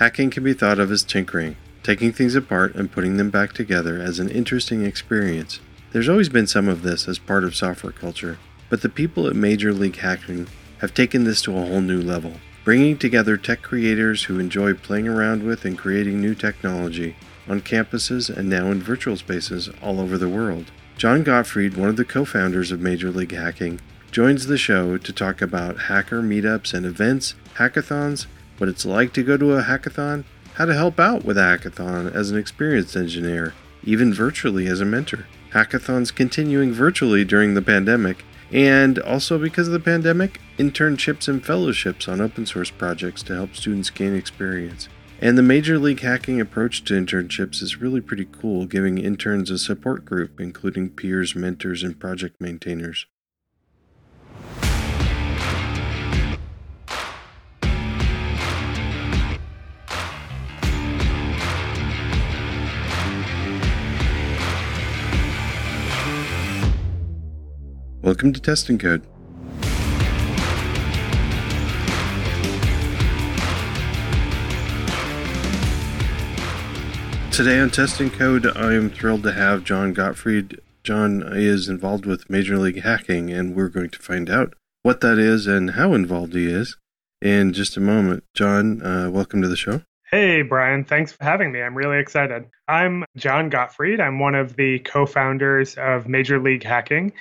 Hacking can be thought of as tinkering, taking things apart and putting them back together as an interesting experience. There's always been some of this as part of software culture, but the people at Major League Hacking have taken this to a whole new level, bringing together tech creators who enjoy playing around with and creating new technology on campuses and now in virtual spaces all over the world. Jon Gottfried, one of the co founders of Major League Hacking, joins the show to talk about hacker meetups and events, hackathons, what it's like to go to a hackathon, how to help out with a hackathon as an experienced engineer, even virtually as a mentor. Hackathons continuing virtually during the pandemic, and also because of the pandemic, internships and fellowships on open source projects to help students gain experience. And the Major League Hacking approach to internships is really pretty cool, giving interns a support group, including peers, mentors, and project maintainers. Welcome to Test and Code. Today on Test and Code, I am thrilled to have Jon Gottfried. Jon is involved with Major League Hacking, and we're going to find out what that is and how involved he is in just a moment. Jon, uh, welcome to the show. Hey, Brian. Thanks for having me. I'm really excited. I'm Jon Gottfried. I'm one of the co founders of Major League Hacking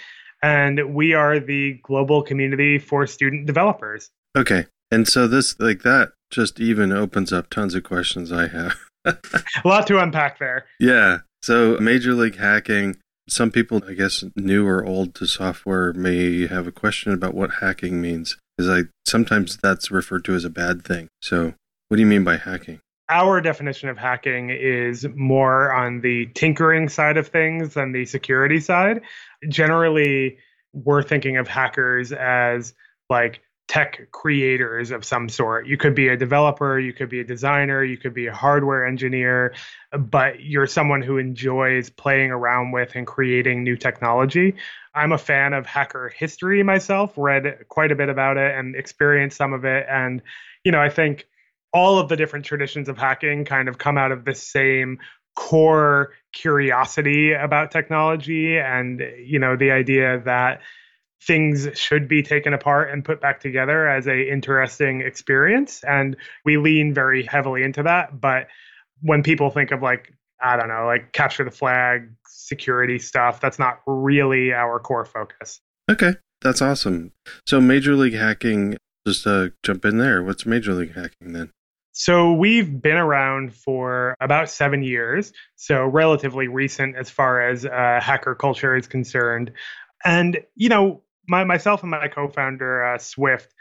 and we are the global community for student developers. Okay. And so this like that just even opens up tons of questions I have. a lot to unpack there. Yeah. So Major League Hacking, some people I guess new or old to software may have a question about what hacking means. Because I sometimes that's referred to as a bad thing. So what do you mean by hacking? Our definition of hacking is more on the tinkering side of things than the security side. Generally, we're thinking of hackers as like tech creators of some sort. You could be a developer, you could be a designer, you could be a hardware engineer, but you're someone who enjoys playing around with and creating new technology. I'm a fan of hacker history myself, read quite a bit about it and experienced some of it. And, you know, I think all of the different traditions of hacking kind of come out of the same core curiosity about technology and you know the idea that things should be taken apart and put back together as a interesting experience. And we lean very heavily into that. But when people think of like i don't know like capture the flag security stuff that's not really our core focus. Okay. That's awesome. So major league hacking just uh, jump in there. What's major league hacking then so we've been around for about seven years, so relatively recent as far as uh, hacker culture is concerned. And you know, my, myself and my co-founder uh, Swift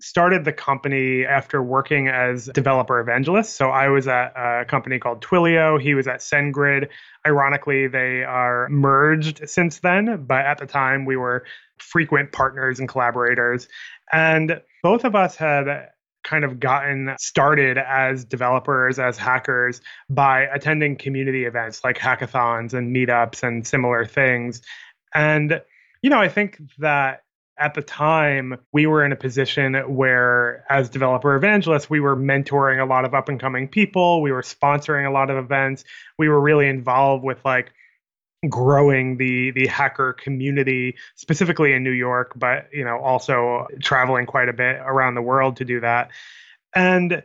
started the company after working as developer evangelist. So I was at a company called Twilio. He was at SendGrid. Ironically, they are merged since then, but at the time we were frequent partners and collaborators. And both of us had kind of gotten started as developers, as hackers, by attending community events like hackathons and meetups and similar things. And, you know, I think that at the time we were in a position where as developer evangelists we were mentoring a lot of up and coming people we were sponsoring a lot of events we were really involved with like growing the the hacker community specifically in New York but you know also traveling quite a bit around the world to do that. And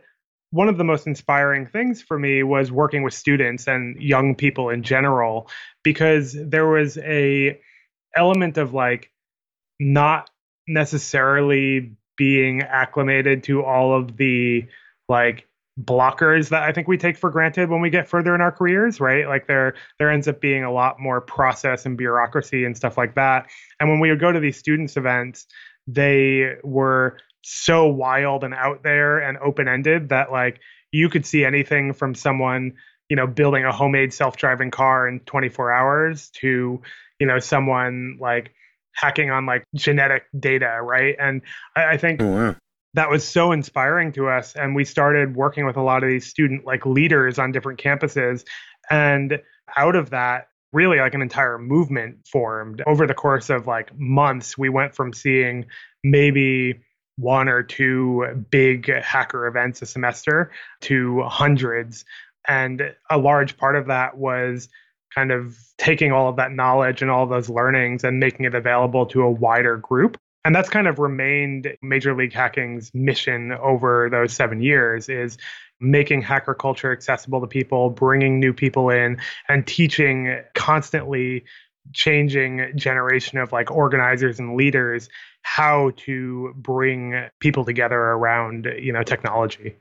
one of the most inspiring things for me was working with students and young people in general because there was a element of like not necessarily being acclimated to all of the like blockers that I think we take for granted when we get further in our careers, right? Like there there ends up being a lot more process and bureaucracy and stuff like that. And when we would go to these students events, they were so wild and out there and open-ended that like you could see anything from someone, you know, building a homemade self-driving car in 24 hours to, you know, someone like hacking on like genetic data, right? And I, I think oh, that was so inspiring to us and we started working with a lot of these student like leaders on different campuses and out of that really like an entire movement formed over the course of like months we went from seeing maybe one or two big hacker events a semester to hundreds. And a large part of that was kind of taking all of that knowledge and all those learnings and making it available to a wider group. And that's kind of remained Major League Hacking's mission over those seven years is making hacker culture accessible to people, bringing new people in, and teaching constantly changing generation of like organizers and leaders how to bring people together around you know technology.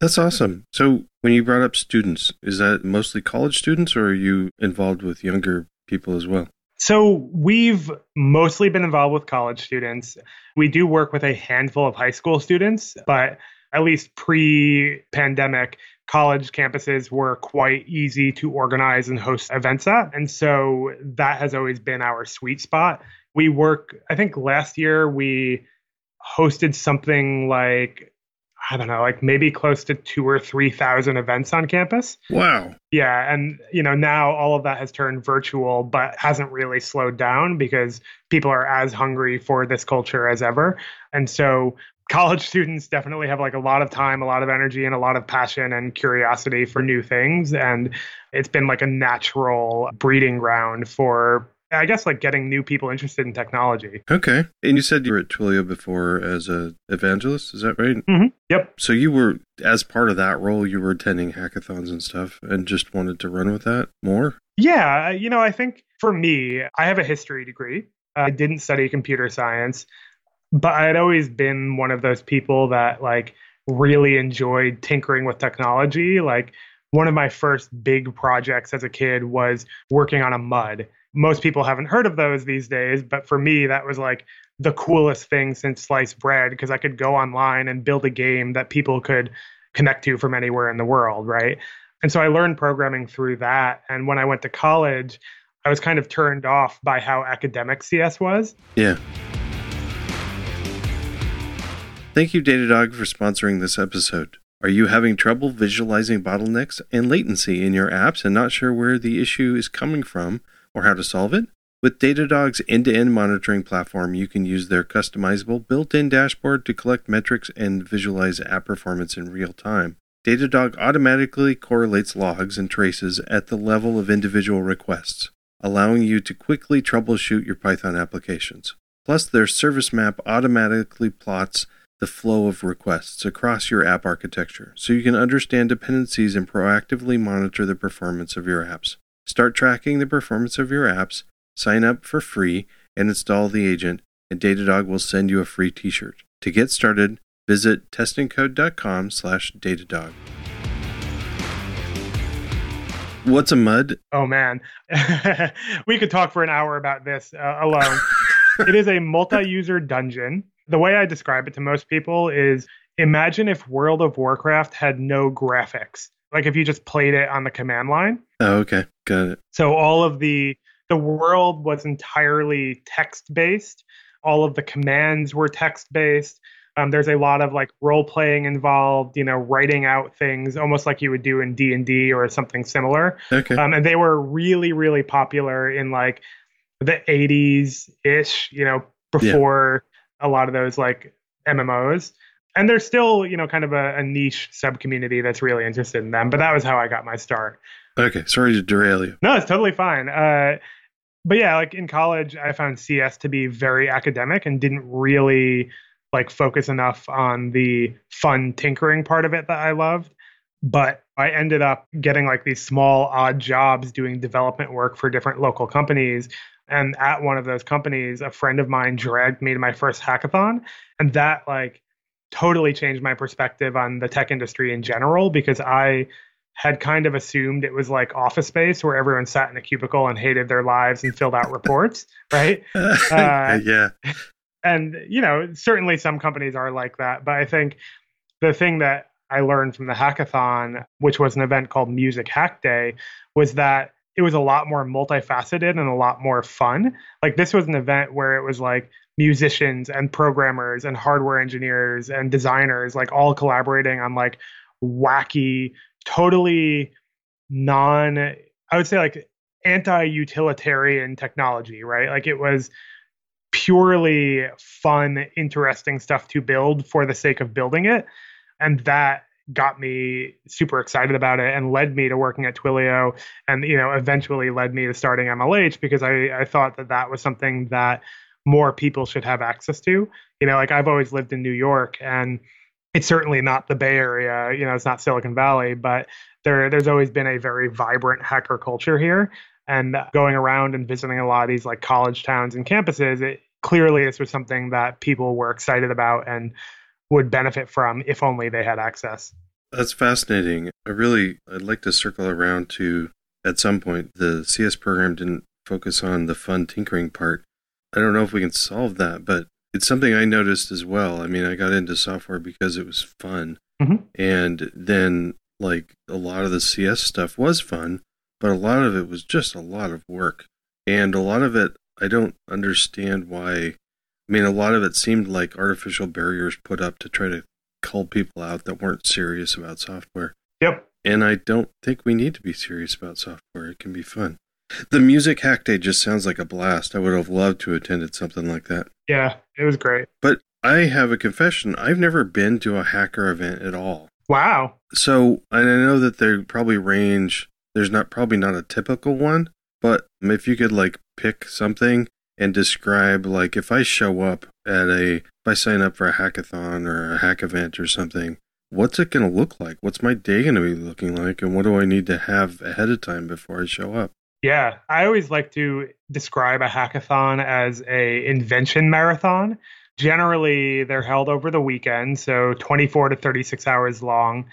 That's awesome. So when you brought up students is that mostly college students or are you involved with younger people as well so we've mostly been involved with college students we do work with a handful of high school students but at least pre pandemic, college campuses were quite easy to organize and host events at. And so that has always been our sweet spot. We work, I think last year we hosted something like, I don't know, like maybe close to two or 3,000 events on campus. Wow. Yeah. And, you know, now all of that has turned virtual, but hasn't really slowed down because people are as hungry for this culture as ever. And so college students definitely have like a lot of time, a lot of energy, and a lot of passion and curiosity for new things. And it's been like a natural breeding ground for I guess like getting new people interested in technology. Okay. And you said you were at Twilio before as a evangelist, is that right? Mm-hmm. Yep. So you were as part of that role, you were attending hackathons and stuff and just wanted to run with that more? Yeah, you know, I think for me, I have a history degree. I didn't study computer science but I had always been one of those people that like really enjoyed tinkering with technology. Like one of my first big projects as a kid was working on a mud. Most people haven't heard of those these days, but for me, that was like the coolest thing since sliced bread because I could go online and build a game that people could connect to from anywhere in the world, right? And so I learned programming through that. And when I went to college, I was kind of turned off by how academic CS was. Yeah. Thank you, Datadog, for sponsoring this episode. Are you having trouble visualizing bottlenecks and latency in your apps and not sure where the issue is coming from or how to solve it? With Datadog's end to end monitoring platform, you can use their customizable built in dashboard to collect metrics and visualize app performance in real time. Datadog automatically correlates logs and traces at the level of individual requests, allowing you to quickly troubleshoot your Python applications. Plus, their service map automatically plots the flow of requests across your app architecture so you can understand dependencies and proactively monitor the performance of your apps. Start tracking the performance of your apps, sign up for free, and install the agent, and Datadog will send you a free t-shirt. To get started, visit testandcode.com slash Datadog. What's a mud? Oh man, we could talk for an hour about this uh, alone. it is a multi-user dungeon the way I describe it to most people is imagine if World of Warcraft had no graphics. Like if you just played it on the command line. Oh, okay. Got it. So all of the the world was entirely text based. All of the commands were text based. Um, there's a lot of like role playing involved, you know, writing out things almost like you would do in D and D or something similar. Okay. Um, and they were really, really popular in like the 80s ish, you know, before a lot of those like MMOs. And there's still, you know, kind of a, a niche sub community that's really interested in them. But that was how I got my start. Okay, sorry to derail you. No, it's totally fine. Uh, but yeah, like in college, I found CS to be very academic and didn't really like focus enough on the fun tinkering part of it that I loved. But I ended up getting like these small odd jobs doing development work for different local companies and at one of those companies, a friend of mine dragged me to my first hackathon. And that like totally changed my perspective on the tech industry in general because I had kind of assumed it was like office space where everyone sat in a cubicle and hated their lives and filled out reports, right? Uh, yeah. And, you know, certainly some companies are like that. But I think the thing that I learned from the hackathon, which was an event called Music Hack Day, was that it was a lot more multifaceted and a lot more fun. Like this was an event where it was like musicians and programmers and hardware engineers and designers like all collaborating on like wacky, totally non I would say like anti-utilitarian technology, right? Like it was purely fun, interesting stuff to build for the sake of building it. And that got me super excited about it and led me to working at Twilio and you know eventually led me to starting MLH because I, I thought that that was something that more people should have access to. You know, like I've always lived in New York and it's certainly not the Bay Area, you know, it's not Silicon Valley, but there there's always been a very vibrant hacker culture here. And going around and visiting a lot of these like college towns and campuses, it clearly this was something that people were excited about and would benefit from if only they had access. That's fascinating. I really I'd like to circle around to at some point the CS program didn't focus on the fun tinkering part. I don't know if we can solve that, but it's something I noticed as well. I mean, I got into software because it was fun. Mm-hmm. And then like a lot of the CS stuff was fun, but a lot of it was just a lot of work. And a lot of it I don't understand why I mean a lot of it seemed like artificial barriers put up to try to call people out that weren't serious about software. Yep. And I don't think we need to be serious about software. It can be fun. The music hack day just sounds like a blast. I would have loved to attended something like that. Yeah, it was great. But I have a confession. I've never been to a hacker event at all. Wow. So and I know that they probably range. There's not probably not a typical one, but if you could like pick something and describe like if I show up at a if I sign up for a hackathon or a hack event or something, what's it going to look like? What's my day going to be looking like and what do I need to have ahead of time before I show up? Yeah, I always like to describe a hackathon as a invention marathon. Generally, they're held over the weekend, so 24 to 36 hours long.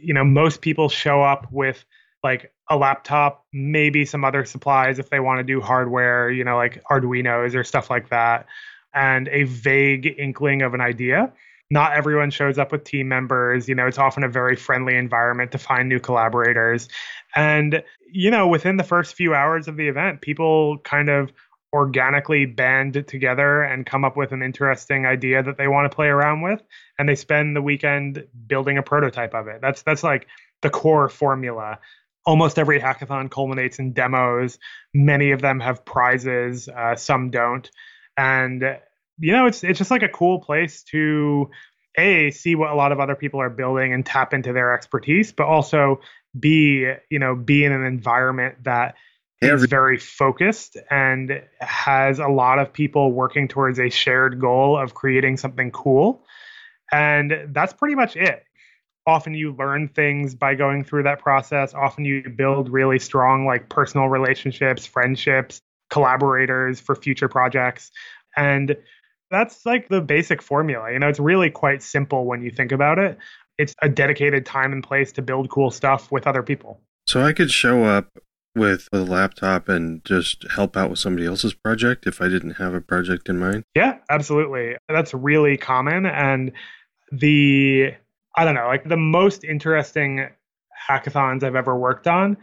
You know, most people show up with like a laptop, maybe some other supplies if they want to do hardware, you know, like Arduinos or stuff like that, and a vague inkling of an idea. Not everyone shows up with team members. You know, it's often a very friendly environment to find new collaborators. And, you know, within the first few hours of the event, people kind of organically band together and come up with an interesting idea that they want to play around with. And they spend the weekend building a prototype of it. That's that's like the core formula. Almost every hackathon culminates in demos. Many of them have prizes uh, some don't. And you know it's it's just like a cool place to a see what a lot of other people are building and tap into their expertise but also b you know be in an environment that is very focused and has a lot of people working towards a shared goal of creating something cool. And that's pretty much it. Often you learn things by going through that process. Often you build really strong, like personal relationships, friendships, collaborators for future projects. And that's like the basic formula. You know, it's really quite simple when you think about it. It's a dedicated time and place to build cool stuff with other people. So I could show up with a laptop and just help out with somebody else's project if I didn't have a project in mind? Yeah, absolutely. That's really common. And the, I don't know, like the most interesting hackathons I've ever worked on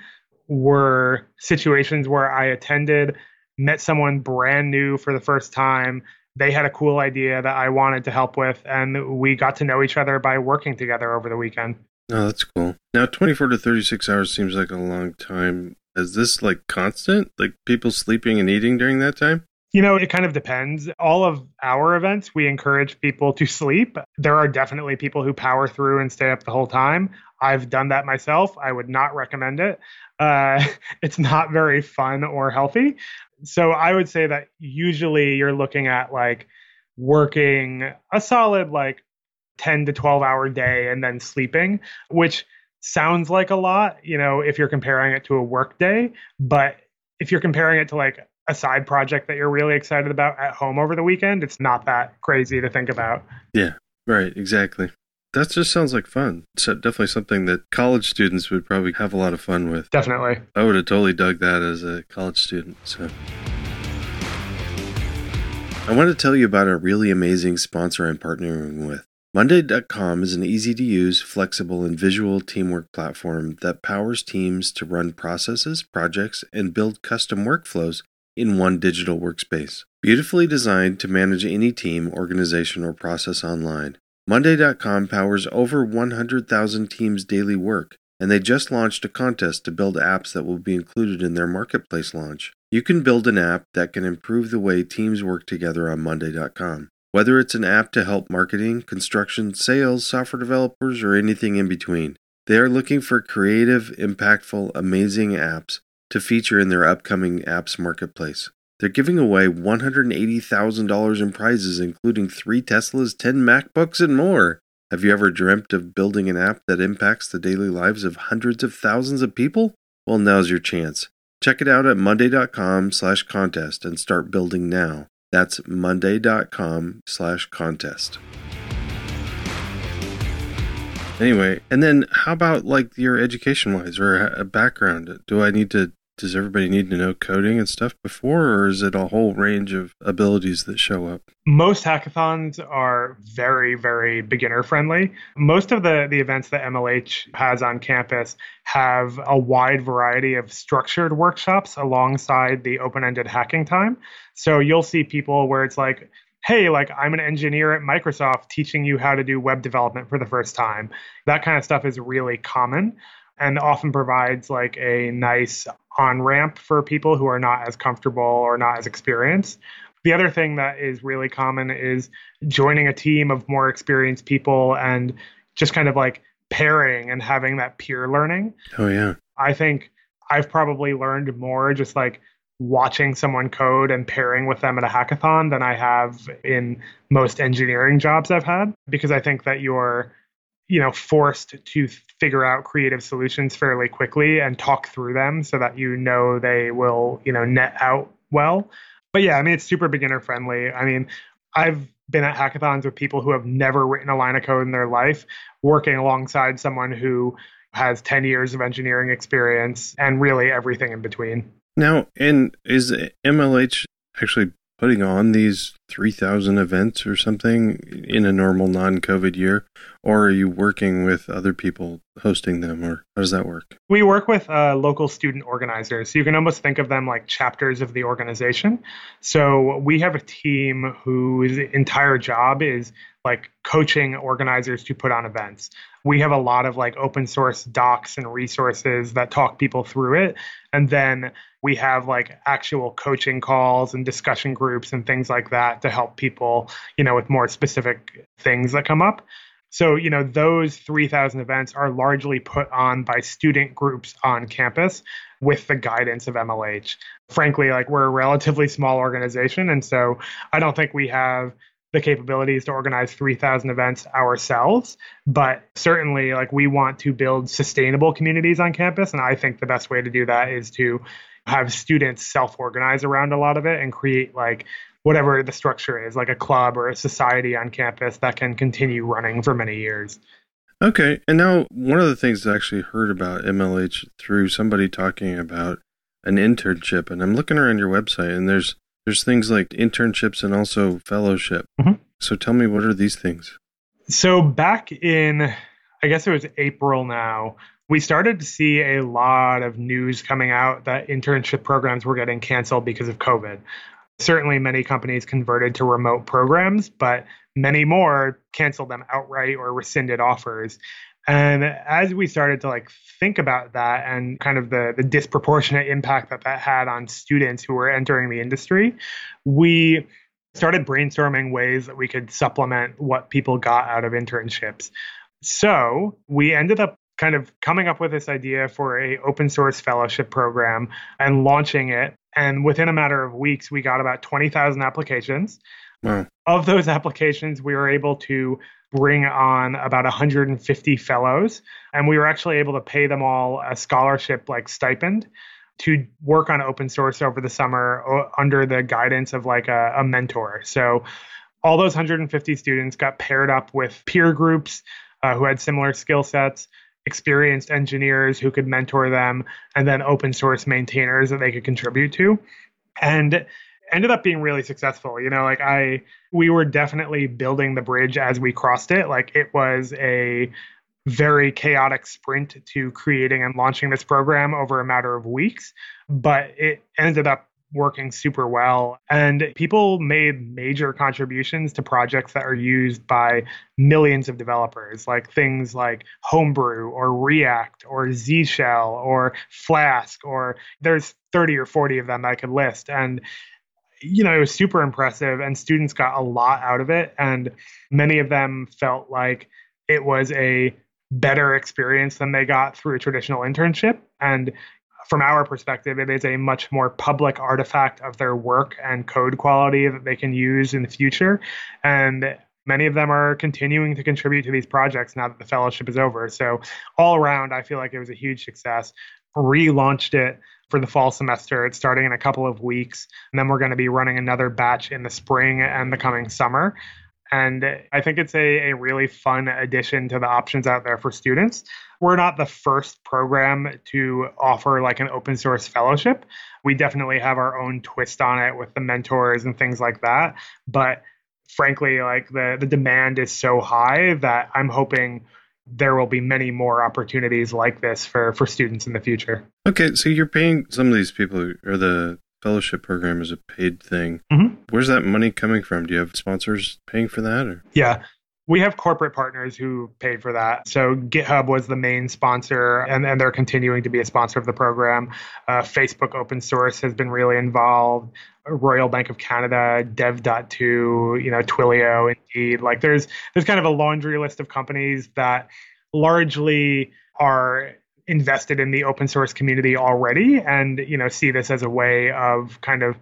were situations where I attended, met someone brand new for the first time. They had a cool idea that I wanted to help with, and we got to know each other by working together over the weekend. Oh, that's cool. Now, 24 to 36 hours seems like a long time. Is this like constant? Like people sleeping and eating during that time? You know, it kind of depends. All of our events, we encourage people to sleep. There are definitely people who power through and stay up the whole time. I've done that myself. I would not recommend it. Uh, it's not very fun or healthy. So I would say that usually you're looking at like working a solid like 10 to 12 hour day and then sleeping, which sounds like a lot, you know, if you're comparing it to a work day. But if you're comparing it to like a side project that you're really excited about at home over the weekend, it's not that crazy to think about. Yeah, right, exactly. That just sounds like fun. It's definitely something that college students would probably have a lot of fun with. Definitely. I would have totally dug that as a college student. So I want to tell you about a really amazing sponsor I'm partnering with. Monday.com is an easy to use, flexible, and visual teamwork platform that powers teams to run processes, projects, and build custom workflows in one digital workspace. Beautifully designed to manage any team, organization, or process online. Monday.com powers over 100,000 teams' daily work, and they just launched a contest to build apps that will be included in their marketplace launch. You can build an app that can improve the way teams work together on Monday.com. Whether it's an app to help marketing, construction, sales, software developers, or anything in between, they are looking for creative, impactful, amazing apps to feature in their upcoming apps marketplace. They're giving away $180,000 in prizes, including three Teslas, 10 MacBooks, and more. Have you ever dreamt of building an app that impacts the daily lives of hundreds of thousands of people? Well, now's your chance. Check it out at monday.com slash contest and start building now. That's monday.com slash contest. Anyway, and then how about like your education wise or background? Do I need to does everybody need to know coding and stuff before, or is it a whole range of abilities that show up? Most hackathons are very, very beginner friendly. Most of the, the events that MLH has on campus have a wide variety of structured workshops alongside the open ended hacking time. So you'll see people where it's like, hey, like I'm an engineer at Microsoft teaching you how to do web development for the first time. That kind of stuff is really common and often provides like a nice on ramp for people who are not as comfortable or not as experienced. The other thing that is really common is joining a team of more experienced people and just kind of like pairing and having that peer learning. Oh, yeah. I think I've probably learned more just like watching someone code and pairing with them at a hackathon than I have in most engineering jobs I've had because I think that you're you know forced to figure out creative solutions fairly quickly and talk through them so that you know they will you know net out well. But yeah i mean it's super beginner friendly. I mean i've been at hackathons with people who have never written a line of code in their life working alongside someone who has 10 years of engineering experience and really everything in between. Now and is mlh actually putting on these 3,000 events or something in a normal non COVID year? Or are you working with other people hosting them, or how does that work? We work with uh, local student organizers. You can almost think of them like chapters of the organization. So we have a team whose entire job is like coaching organizers to put on events. We have a lot of like open source docs and resources that talk people through it. And then we have like actual coaching calls and discussion groups and things like that to help people, you know, with more specific things that come up. So, you know, those 3,000 events are largely put on by student groups on campus with the guidance of MLH. Frankly, like we're a relatively small organization. And so I don't think we have the capabilities to organize 3000 events ourselves but certainly like we want to build sustainable communities on campus and i think the best way to do that is to have students self-organize around a lot of it and create like whatever the structure is like a club or a society on campus that can continue running for many years. Okay and now one of the things i actually heard about mlh through somebody talking about an internship and i'm looking around your website and there's there's things like internships and also fellowship. Mm-hmm. So tell me, what are these things? So back in, I guess it was April now, we started to see a lot of news coming out that internship programs were getting canceled because of COVID. Certainly, many companies converted to remote programs, but many more canceled them outright or rescinded offers. And as we started to like think about that and kind of the the disproportionate impact that that had on students who were entering the industry, we started brainstorming ways that we could supplement what people got out of internships. So, we ended up kind of coming up with this idea for a open source fellowship program and launching it and within a matter of weeks we got about 20,000 applications. Wow. Of those applications, we were able to bring on about 150 fellows, and we were actually able to pay them all a scholarship like stipend to work on open source over the summer under the guidance of like a, a mentor. So all those 150 students got paired up with peer groups uh, who had similar skill sets experienced engineers who could mentor them and then open source maintainers that they could contribute to and ended up being really successful. You know, like I, we were definitely building the bridge as we crossed it. Like it was a very chaotic sprint to creating and launching this program over a matter of weeks, but it ended up working super well. And people made major contributions to projects that are used by millions of developers, like things like Homebrew or React or Z Shell or Flask, or there's 30 or 40 of them I could list. And, you know, it was super impressive and students got a lot out of it. And many of them felt like it was a better experience than they got through a traditional internship. And from our perspective, it is a much more public artifact of their work and code quality that they can use in the future. And many of them are continuing to contribute to these projects now that the fellowship is over. So, all around, I feel like it was a huge success. Relaunched it for the fall semester. It's starting in a couple of weeks. And then we're going to be running another batch in the spring and the coming summer. And I think it's a, a really fun addition to the options out there for students. We're not the first program to offer like an open source fellowship. We definitely have our own twist on it with the mentors and things like that. But frankly, like the, the demand is so high that I'm hoping there will be many more opportunities like this for, for students in the future. Okay, so you're paying some of these people or the fellowship program is a paid thing. Mm-hmm. Where's that money coming from? Do you have sponsors paying for that? Or? Yeah. We have corporate partners who paid for that. So GitHub was the main sponsor, and, and they're continuing to be a sponsor of the program. Uh, Facebook open source has been really involved. Royal Bank of Canada, Dev.to, you know, Twilio, Indeed. Like there's there's kind of a laundry list of companies that largely are invested in the open source community already and you know see this as a way of kind of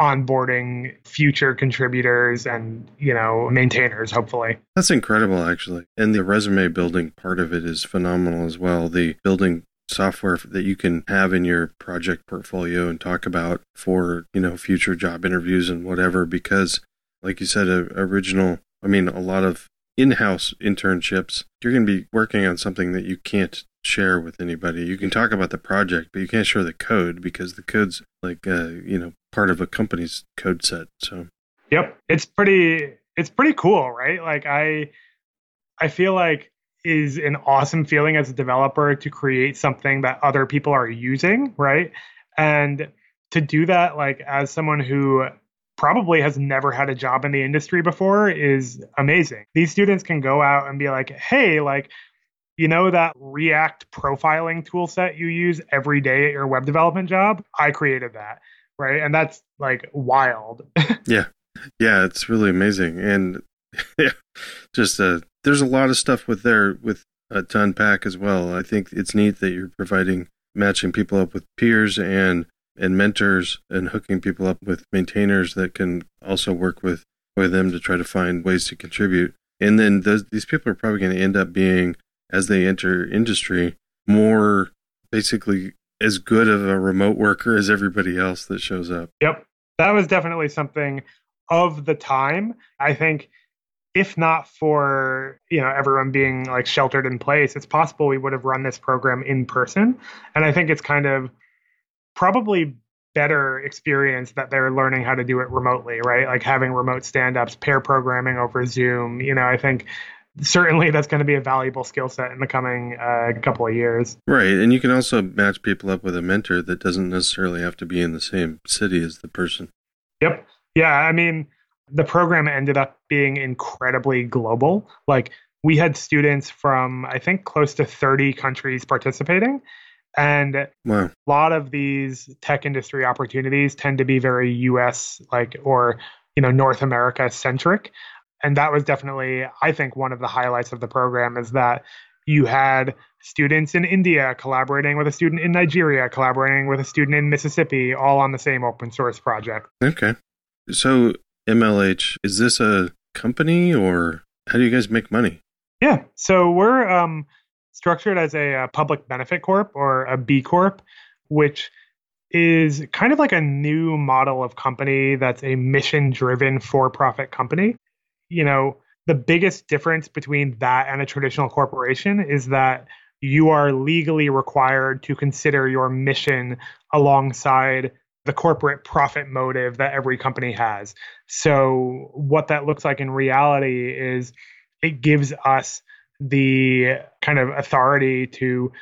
onboarding future contributors and you know maintainers hopefully. That's incredible actually. And the resume building part of it is phenomenal as well. The building software that you can have in your project portfolio and talk about for you know future job interviews and whatever because like you said a, original i mean a lot of in-house internships you're going to be working on something that you can't share with anybody. You can talk about the project, but you can't share the code because the code's like uh, you know part of a company's code set. So Yep, it's pretty it's pretty cool, right? Like I I feel like is an awesome feeling as a developer to create something that other people are using, right? And to do that like as someone who probably has never had a job in the industry before is amazing. These students can go out and be like, "Hey, like you know that React profiling tool set you use every day at your web development job? I created that, right? And that's like wild. yeah. Yeah, it's really amazing. And yeah, just uh there's a lot of stuff with there with uh, to unpack as well. I think it's neat that you're providing matching people up with peers and and mentors and hooking people up with maintainers that can also work with with them to try to find ways to contribute. And then those, these people are probably going to end up being as they enter industry more basically as good of a remote worker as everybody else that shows up. Yep. That was definitely something of the time. I think if not for, you know, everyone being like sheltered in place, it's possible we would have run this program in person. And I think it's kind of probably better experience that they're learning how to do it remotely, right? Like having remote stand-ups, pair programming over Zoom. You know, I think certainly that's going to be a valuable skill set in the coming uh, couple of years. Right. And you can also match people up with a mentor that doesn't necessarily have to be in the same city as the person. Yep. Yeah. I mean, the program ended up being incredibly global. Like, we had students from, I think, close to 30 countries participating. And wow. a lot of these tech industry opportunities tend to be very US like or you know North America centric and that was definitely i think one of the highlights of the program is that you had students in india collaborating with a student in nigeria collaborating with a student in mississippi all on the same open source project. Okay. So mlh is this a company or how do you guys make money? Yeah. So we're um, structured as a, a public benefit corp or a b corp which is kind of like a new model of company that's a mission driven for profit company you know, the biggest difference between that and a traditional corporation is that you are legally required to consider your mission alongside the corporate profit motive that every company has. So, what that looks like in reality is it gives us the kind of authority to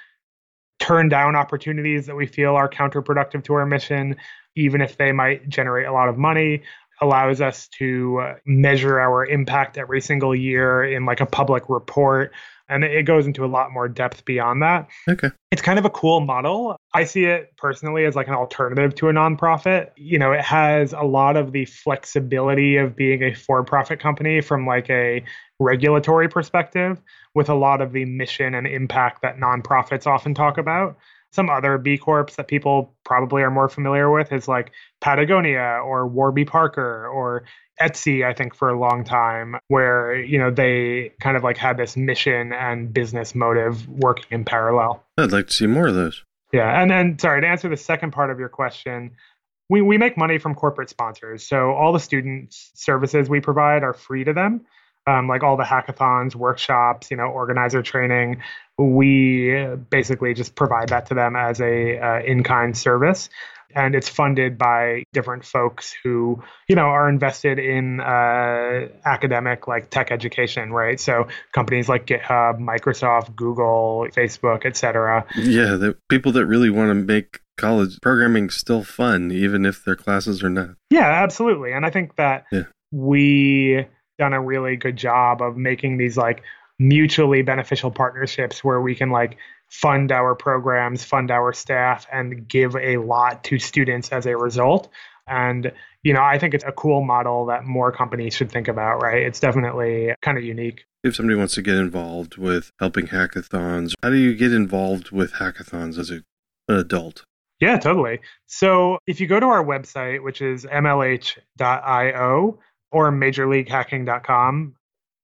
turn down opportunities that we feel are counterproductive to our mission, even if they might generate a lot of money allows us to uh, measure our impact every single year in like a public report And it goes into a lot more depth beyond that. Okay. It's kind of a cool model. I see it personally as like an alternative to a nonprofit. You know, it has a lot of the flexibility of being a for profit company from like a regulatory perspective with a lot of the mission and impact that nonprofits often talk about. Some other B Corps that people probably are more familiar with is like Patagonia or Warby Parker or Etsy, I think, for a long time, where, you know, they kind of like had this mission and business motive working in parallel. I'd like to see more of those. Yeah. And then, sorry, to answer the second part of your question, we, we make money from corporate sponsors. So all the student services we provide are free to them um, like all the hackathons, workshops, you know, organizer training. We basically just provide that to them as a uh, in-kind service, and it's funded by different folks who you know are invested in uh, academic like tech education, right? So companies like GitHub, Microsoft, Google, Facebook, etc. Yeah, the people that really want to make college programming still fun, even if their classes are not. Yeah, absolutely, and I think that yeah. we done a really good job of making these like mutually beneficial partnerships where we can like fund our programs, fund our staff, and give a lot to students as a result. And, you know, I think it's a cool model that more companies should think about, right? It's definitely kind of unique. If somebody wants to get involved with helping hackathons, how do you get involved with hackathons as a, an adult? Yeah, totally. So if you go to our website, which is mlh.io, or majorleaguehacking.com,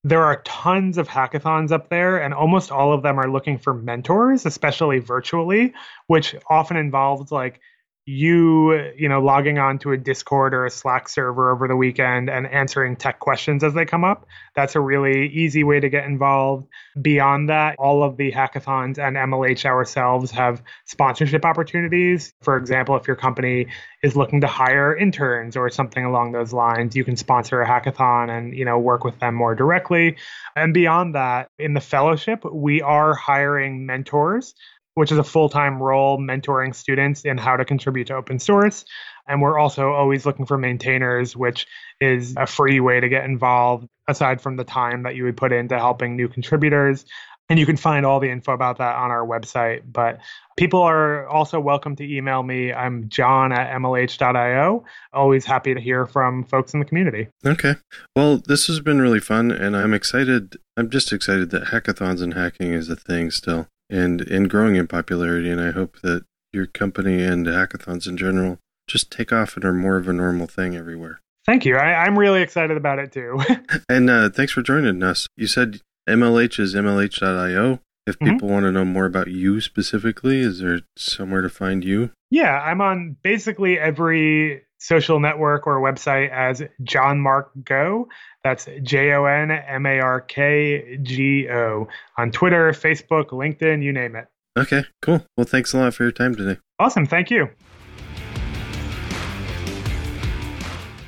there are tons of hackathons up there, and almost all of them are looking for mentors, especially virtually, which often involves like you you know logging on to a discord or a slack server over the weekend and answering tech questions as they come up that's a really easy way to get involved. Beyond that all of the hackathons and mlh ourselves have sponsorship opportunities. For example if your company is looking to hire interns or something along those lines you can sponsor a hackathon and you know work with them more directly. And beyond that in the fellowship we are hiring mentors which is a full time role mentoring students in how to contribute to open source. And we're also always looking for maintainers, which is a free way to get involved aside from the time that you would put into helping new contributors. And you can find all the info about that on our website. But people are also welcome to email me. I'm john at mlh.io. Always happy to hear from folks in the community. Okay. Well, this has been really fun. And I'm excited. I'm just excited that hackathons and hacking is a thing still and and growing in popularity. And I hope that your company and hackathons in general just take off and are more of a normal thing everywhere. Thank you. I, am really excited about it too. and uh, thanks for joining us. You said MLH is MLH.io. If mm-hmm. people mm-hmm. want to know more about you specifically, is there somewhere to find you? Yeah, I'm on basically every social network or website as Jon Mark Go. That's J O N M A R K G O on Twitter, Facebook, LinkedIn, you name it. Okay, cool. Well, thanks a lot for your time today. Awesome. Thank you.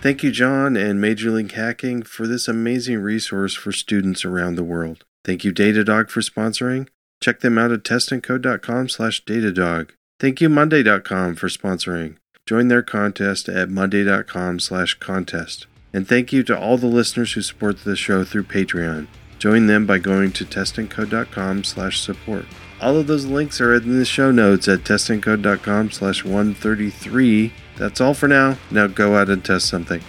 Thank you, Jon and Major League Hacking, for this amazing resource for students around the world. Thank you, Datadog, for sponsoring. Check them out at testandcode.com slash Datadog. Thank you, Monday.com, for sponsoring. Join their contest at monday.com slash contest. And thank you to all the listeners who support the show through Patreon. Join them by going to testandcode.com slash support. All of those links are in the show notes at testandcode.com slash 133. That's all for now. Now go out and test something.